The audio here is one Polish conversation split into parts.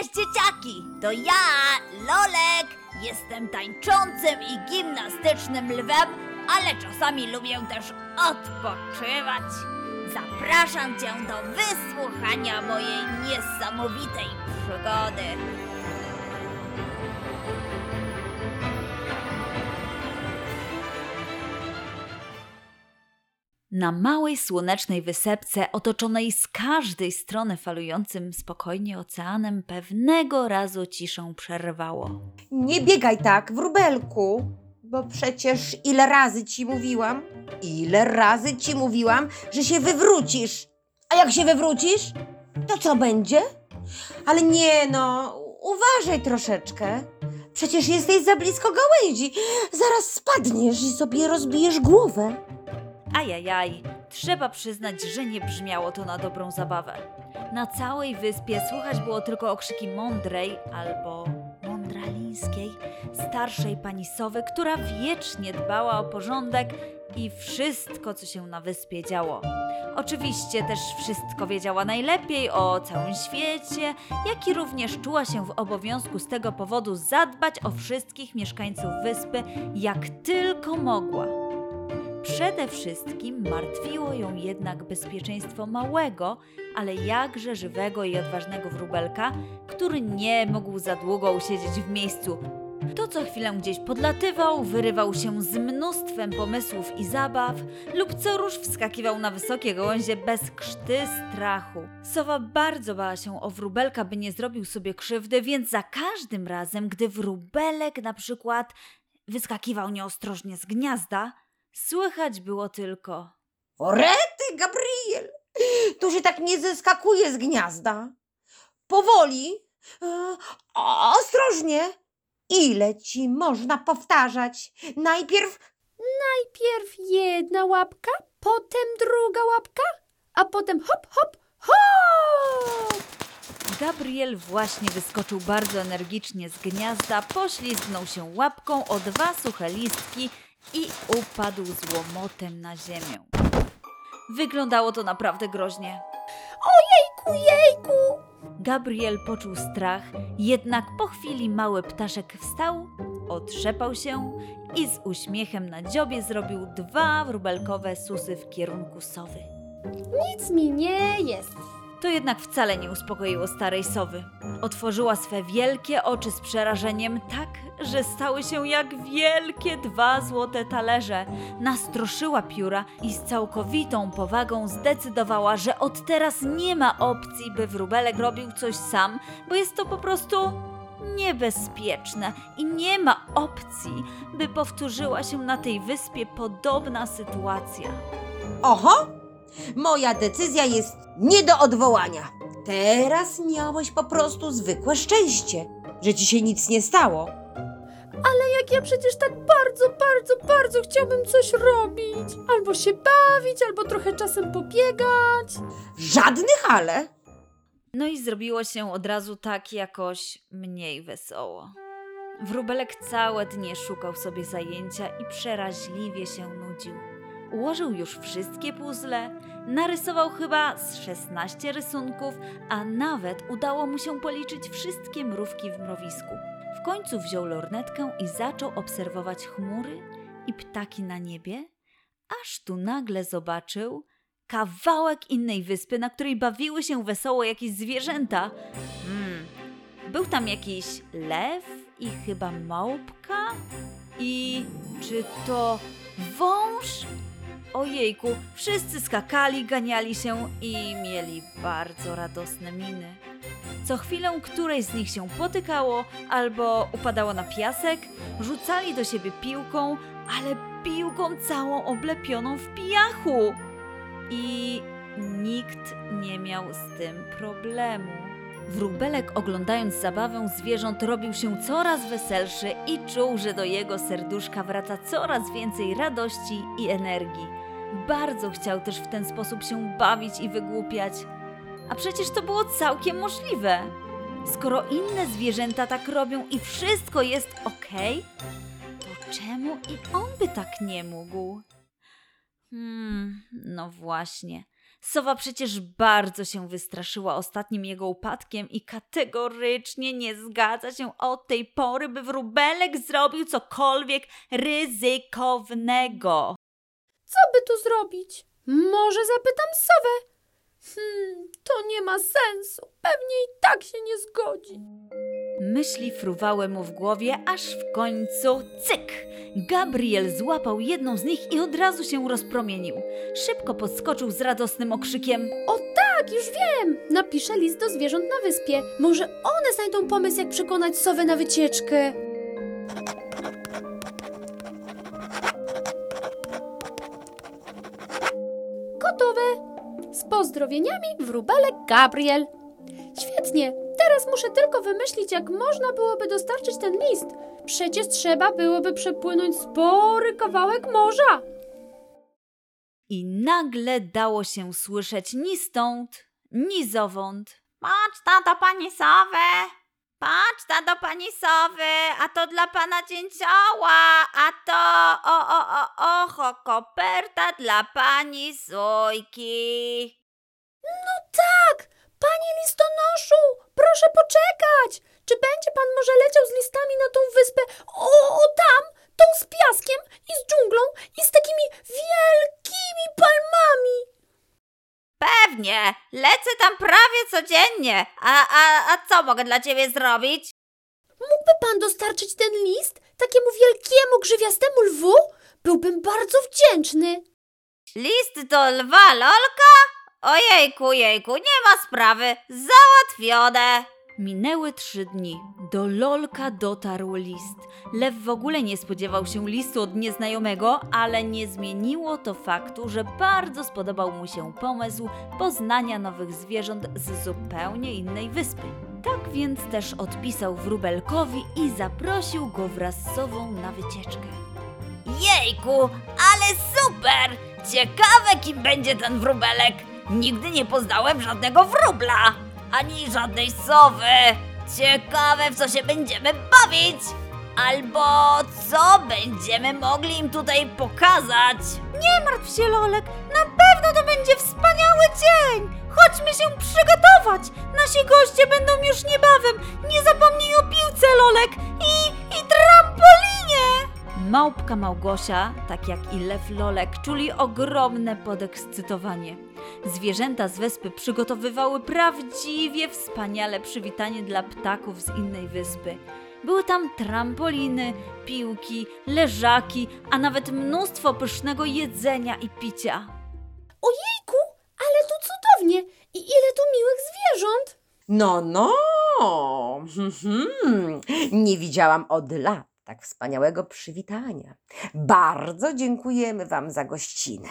Cześć dzieciaki! To ja, Lolek! Jestem tańczącym i gimnastycznym lwem, ale czasami lubię też odpoczywać. Zapraszam cię do wysłuchania mojej niesamowitej przygody. Na małej słonecznej wysepce, otoczonej z każdej strony falującym spokojnie oceanem, pewnego razu ciszę przerwało. Nie biegaj tak, wróbelku, bo przecież ile razy ci mówiłam, ile razy ci mówiłam, że się wywrócisz. A jak się wywrócisz, to co będzie? Ale nie no, uważaj troszeczkę. Przecież jesteś za blisko gałęzi. Zaraz spadniesz i sobie rozbijesz głowę. Ajajaj, trzeba przyznać, że nie brzmiało to na dobrą zabawę. Na całej wyspie słychać było tylko okrzyki mądrej albo mądralińskiej, starszej pani sowy, która wiecznie dbała o porządek i wszystko, co się na wyspie działo. Oczywiście też wszystko wiedziała najlepiej o całym świecie, jak i również czuła się w obowiązku z tego powodu zadbać o wszystkich mieszkańców wyspy, jak tylko mogła. Przede wszystkim martwiło ją jednak bezpieczeństwo małego, ale jakże żywego i odważnego wróbelka, który nie mógł za długo usiedzieć w miejscu. To co chwilę gdzieś podlatywał, wyrywał się z mnóstwem pomysłów i zabaw, lub co róż wskakiwał na wysokie gałęzie bez krzty strachu. Sowa bardzo bała się o wróbelka, by nie zrobił sobie krzywdy, więc za każdym razem, gdy wróbelek na przykład wyskakiwał nieostrożnie z gniazda, Słychać było tylko. Orety, Gabriel! Tu się tak nie zeskakuje z gniazda. Powoli, e, ostrożnie. Ile ci można powtarzać? Najpierw Najpierw jedna łapka, potem druga łapka, a potem hop, hop, hop! Gabriel właśnie wyskoczył bardzo energicznie z gniazda, poślizgnął się łapką o dwa suche listki i upadł z łomotem na ziemię. Wyglądało to naprawdę groźnie. Ku jejku! Gabriel poczuł strach, jednak po chwili mały ptaszek wstał, otrzepał się i z uśmiechem na dziobie zrobił dwa wróbelkowe susy w kierunku sowy. Nic mi nie jest. To jednak wcale nie uspokoiło starej sowy. Otworzyła swe wielkie oczy z przerażeniem tak, że stały się jak wielkie dwa złote talerze. Nastroszyła pióra i z całkowitą powagą zdecydowała, że od teraz nie ma opcji, by wróbelek robił coś sam, bo jest to po prostu niebezpieczne i nie ma opcji, by powtórzyła się na tej wyspie podobna sytuacja. Oho! Moja decyzja jest nie do odwołania. Teraz miałeś po prostu zwykłe szczęście, że ci się nic nie stało. Ale jak ja przecież tak bardzo, bardzo, bardzo chciałbym coś robić. Albo się bawić, albo trochę czasem pobiegać. Żadnych ale. No i zrobiło się od razu tak jakoś mniej wesoło. Wróbelek całe dnie szukał sobie zajęcia i przeraźliwie się nudził. Ułożył już wszystkie puzzle, narysował chyba z 16 rysunków, a nawet udało mu się policzyć wszystkie mrówki w mrowisku. W końcu wziął lornetkę i zaczął obserwować chmury i ptaki na niebie, aż tu nagle zobaczył kawałek innej wyspy, na której bawiły się wesoło jakieś zwierzęta. Hmm, był tam jakiś lew i chyba małpka? I czy to wąż? Ojejku, wszyscy skakali, ganiali się i mieli bardzo radosne miny. Co chwilę któreś z nich się potykało albo upadało na piasek, rzucali do siebie piłką, ale piłką całą oblepioną w pijachu. I nikt nie miał z tym problemu. Wróbelek oglądając zabawę zwierząt robił się coraz weselszy i czuł, że do jego serduszka wraca coraz więcej radości i energii. Bardzo chciał też w ten sposób się bawić i wygłupiać. A przecież to było całkiem możliwe. Skoro inne zwierzęta tak robią i wszystko jest okej, to czemu i on by tak nie mógł? Hmm, no właśnie. Sowa przecież bardzo się wystraszyła ostatnim jego upadkiem i kategorycznie nie zgadza się od tej pory, by wróbelek zrobił cokolwiek ryzykownego. Co by tu zrobić? Może zapytam Sowę? Hmm, to nie ma sensu. Pewnie i tak się nie zgodzi. Myśli fruwały mu w głowie, aż w końcu cyk! Gabriel złapał jedną z nich i od razu się rozpromienił. Szybko podskoczył z radosnym okrzykiem. O tak, już wiem! Napiszę list do zwierząt na wyspie. Może one znajdą pomysł, jak przekonać Sowę na wycieczkę. Pozdrowieniami wróbelek Gabriel. Świetnie! Teraz muszę tylko wymyślić, jak można byłoby dostarczyć ten list. Przecież trzeba byłoby przepłynąć spory kawałek morza. I nagle dało się słyszeć ni stąd, ni zowąd. Poczta do pani Sowy! Poczta do pani Sowy, a to dla pana dzięcioła, a to o, o, o, oho, koperta dla pani Sójki. Tak! Panie listonoszu! Proszę poczekać! Czy będzie pan może leciał z listami na tą wyspę? O, o tam! Tą z piaskiem i z dżunglą i z takimi wielkimi palmami! Pewnie, lecę tam prawie codziennie. A, a, a co mogę dla ciebie zrobić? Mógłby pan dostarczyć ten list takiemu wielkiemu grzywiastemu lwu? Byłbym bardzo wdzięczny. List do lwa Lolka? Ojejku, jejku, nie ma sprawy, załatwione. Minęły trzy dni. Do Lolka dotarł list. Lew w ogóle nie spodziewał się listu od nieznajomego, ale nie zmieniło to faktu, że bardzo spodobał mu się pomysł poznania nowych zwierząt z zupełnie innej wyspy. Tak więc też odpisał wróbelkowi i zaprosił go wraz z sobą na wycieczkę. Jejku, ale super! Ciekawe, kim będzie ten wróbelek. Nigdy nie poznałem żadnego wróbla, ani żadnej sowy. Ciekawe, w co się będziemy bawić. Albo co będziemy mogli im tutaj pokazać. Nie martw się, Lolek. Na pewno to będzie wspaniały dzień. Chodźmy się przygotować. Nasi goście będą już niebawem. Nie zapomnij o piłce, Lolek. I, i trampolinie. Małpka Małgosia, tak jak i lew Lolek, czuli ogromne podekscytowanie. Zwierzęta z wyspy przygotowywały prawdziwie wspaniale przywitanie dla ptaków z innej wyspy. Były tam trampoliny, piłki, leżaki, a nawet mnóstwo pysznego jedzenia i picia. Ojejku, ale tu cudownie! I ile tu miłych zwierząt! No, no. Mhm. Nie widziałam od lat tak wspaniałego przywitania. Bardzo dziękujemy Wam za gościnę.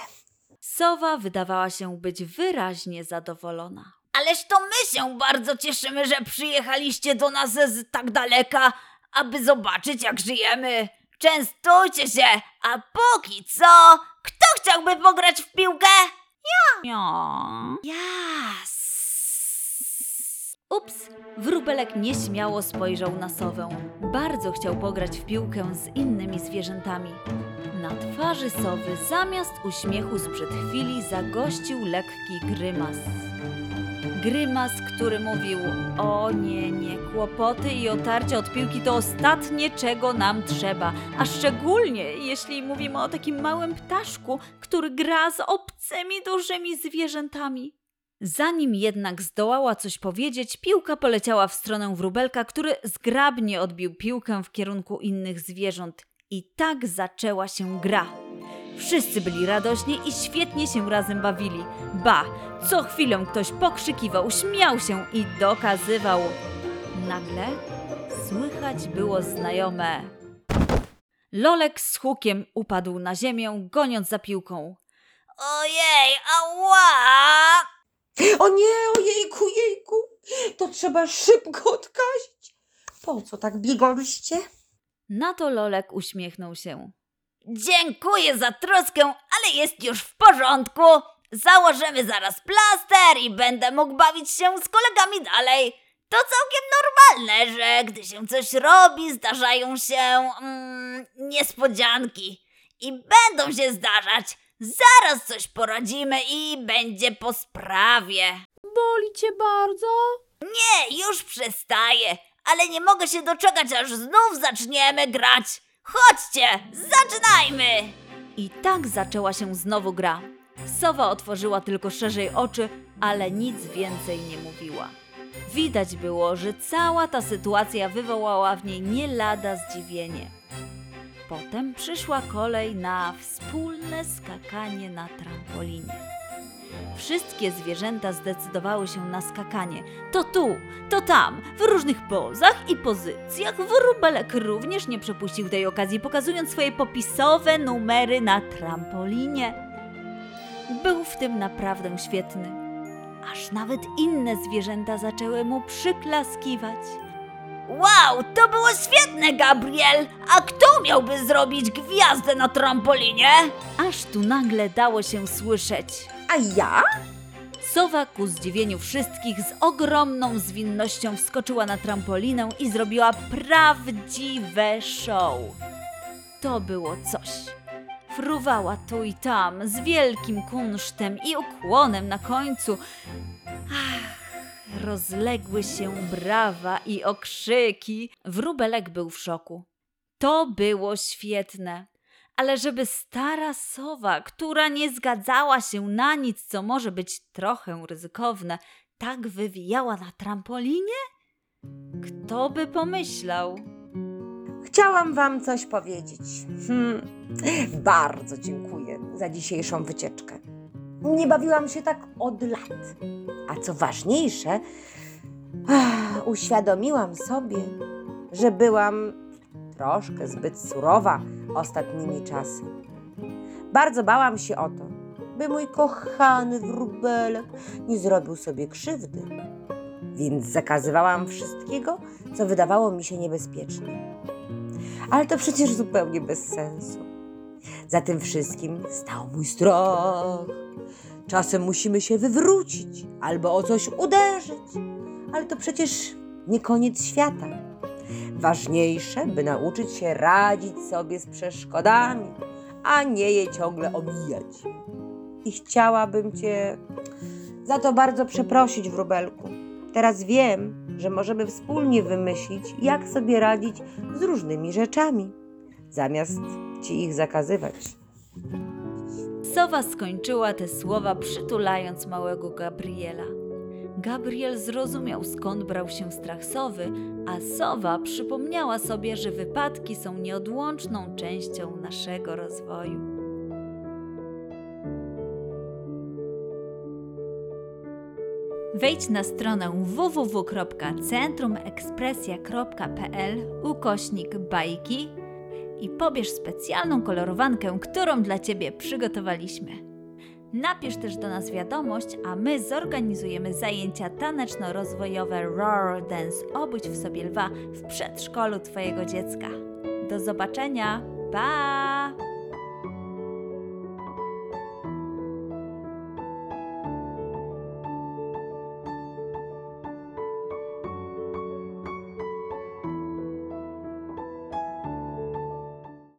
Sowa wydawała się być wyraźnie zadowolona. Ależ to my się bardzo cieszymy, że przyjechaliście do nas z tak daleka, aby zobaczyć, jak żyjemy. Częstujcie się, a póki co, kto chciałby pograć w piłkę? Ja. Ja. Jas. Ups, wróbelek nieśmiało spojrzał na sowę. Bardzo chciał pograć w piłkę z innymi zwierzętami. Na twarzy sowy zamiast uśmiechu sprzed chwili zagościł lekki grymas. Grymas, który mówił: O nie, nie, kłopoty i otarcie od piłki to ostatnie, czego nam trzeba. A szczególnie jeśli mówimy o takim małym ptaszku, który gra z obcymi dużymi zwierzętami. Zanim jednak zdołała coś powiedzieć, piłka poleciała w stronę wróbelka, który zgrabnie odbił piłkę w kierunku innych zwierząt. I tak zaczęła się gra. Wszyscy byli radośni i świetnie się razem bawili. Ba, co chwilę ktoś pokrzykiwał, śmiał się i dokazywał. Nagle słychać było znajome. Lolek z hukiem upadł na ziemię, goniąc za piłką. Ojej, ała! O nie, ojejku, jejku. To trzeba szybko odkazić. Po co tak biegoliście? Na to Lolek uśmiechnął się. Dziękuję za troskę, ale jest już w porządku. Założymy zaraz plaster i będę mógł bawić się z kolegami dalej. To całkiem normalne, że gdy się coś robi, zdarzają się mm, niespodzianki. I będą się zdarzać. Zaraz coś poradzimy i będzie po sprawie. Boli cię bardzo? Nie, już przestaję, ale nie mogę się doczekać, aż znów zaczniemy grać. Chodźcie, zaczynajmy! I tak zaczęła się znowu gra. Sowa otworzyła tylko szerzej oczy, ale nic więcej nie mówiła. Widać było, że cała ta sytuacja wywołała w niej nie lada zdziwienie. Potem przyszła kolej na wspólne skakanie na trampolinie. Wszystkie zwierzęta zdecydowały się na skakanie. To tu, to tam, w różnych pozach i pozycjach. Wróbelek również nie przepuścił tej okazji, pokazując swoje popisowe numery na trampolinie. Był w tym naprawdę świetny. Aż nawet inne zwierzęta zaczęły mu przyklaskiwać. Wow, to było świetne, Gabriel! A kto miałby zrobić gwiazdę na trampolinie? Aż tu nagle dało się słyszeć. A ja? Sowa ku zdziwieniu wszystkich z ogromną zwinnością wskoczyła na trampolinę i zrobiła prawdziwe show. To było coś. Fruwała tu i tam z wielkim kunsztem i ukłonem na końcu. Rozległy się brawa i okrzyki. Wróbelek był w szoku. To było świetne. Ale żeby stara sowa, która nie zgadzała się na nic, co może być trochę ryzykowne, tak wywijała na trampolinie? Kto by pomyślał? Chciałam wam coś powiedzieć. Hmm. Bardzo dziękuję za dzisiejszą wycieczkę. Nie bawiłam się tak od lat. A co ważniejsze, ah, uświadomiłam sobie, że byłam troszkę zbyt surowa ostatnimi czasy. Bardzo bałam się o to, by mój kochany wróbelek nie zrobił sobie krzywdy. Więc zakazywałam wszystkiego, co wydawało mi się niebezpieczne. Ale to przecież zupełnie bez sensu. Za tym wszystkim stał mój strach. Czasem musimy się wywrócić albo o coś uderzyć, ale to przecież nie koniec świata. Ważniejsze, by nauczyć się radzić sobie z przeszkodami, a nie je ciągle omijać. I chciałabym Cię za to bardzo przeprosić, wróbelku. Teraz wiem, że możemy wspólnie wymyślić, jak sobie radzić z różnymi rzeczami, zamiast Ci ich zakazywać. Sowa skończyła te słowa przytulając małego Gabriela. Gabriel zrozumiał skąd brał się strach sowy, a sowa przypomniała sobie, że wypadki są nieodłączną częścią naszego rozwoju. Wejdź na stronę www.centrumekspresja.pl ukośnik bajki i pobierz specjalną kolorowankę, którą dla Ciebie przygotowaliśmy. Napisz też do nas wiadomość, a my zorganizujemy zajęcia taneczno-rozwojowe Roar Dance Obudź w sobie lwa w przedszkolu Twojego dziecka. Do zobaczenia! Pa!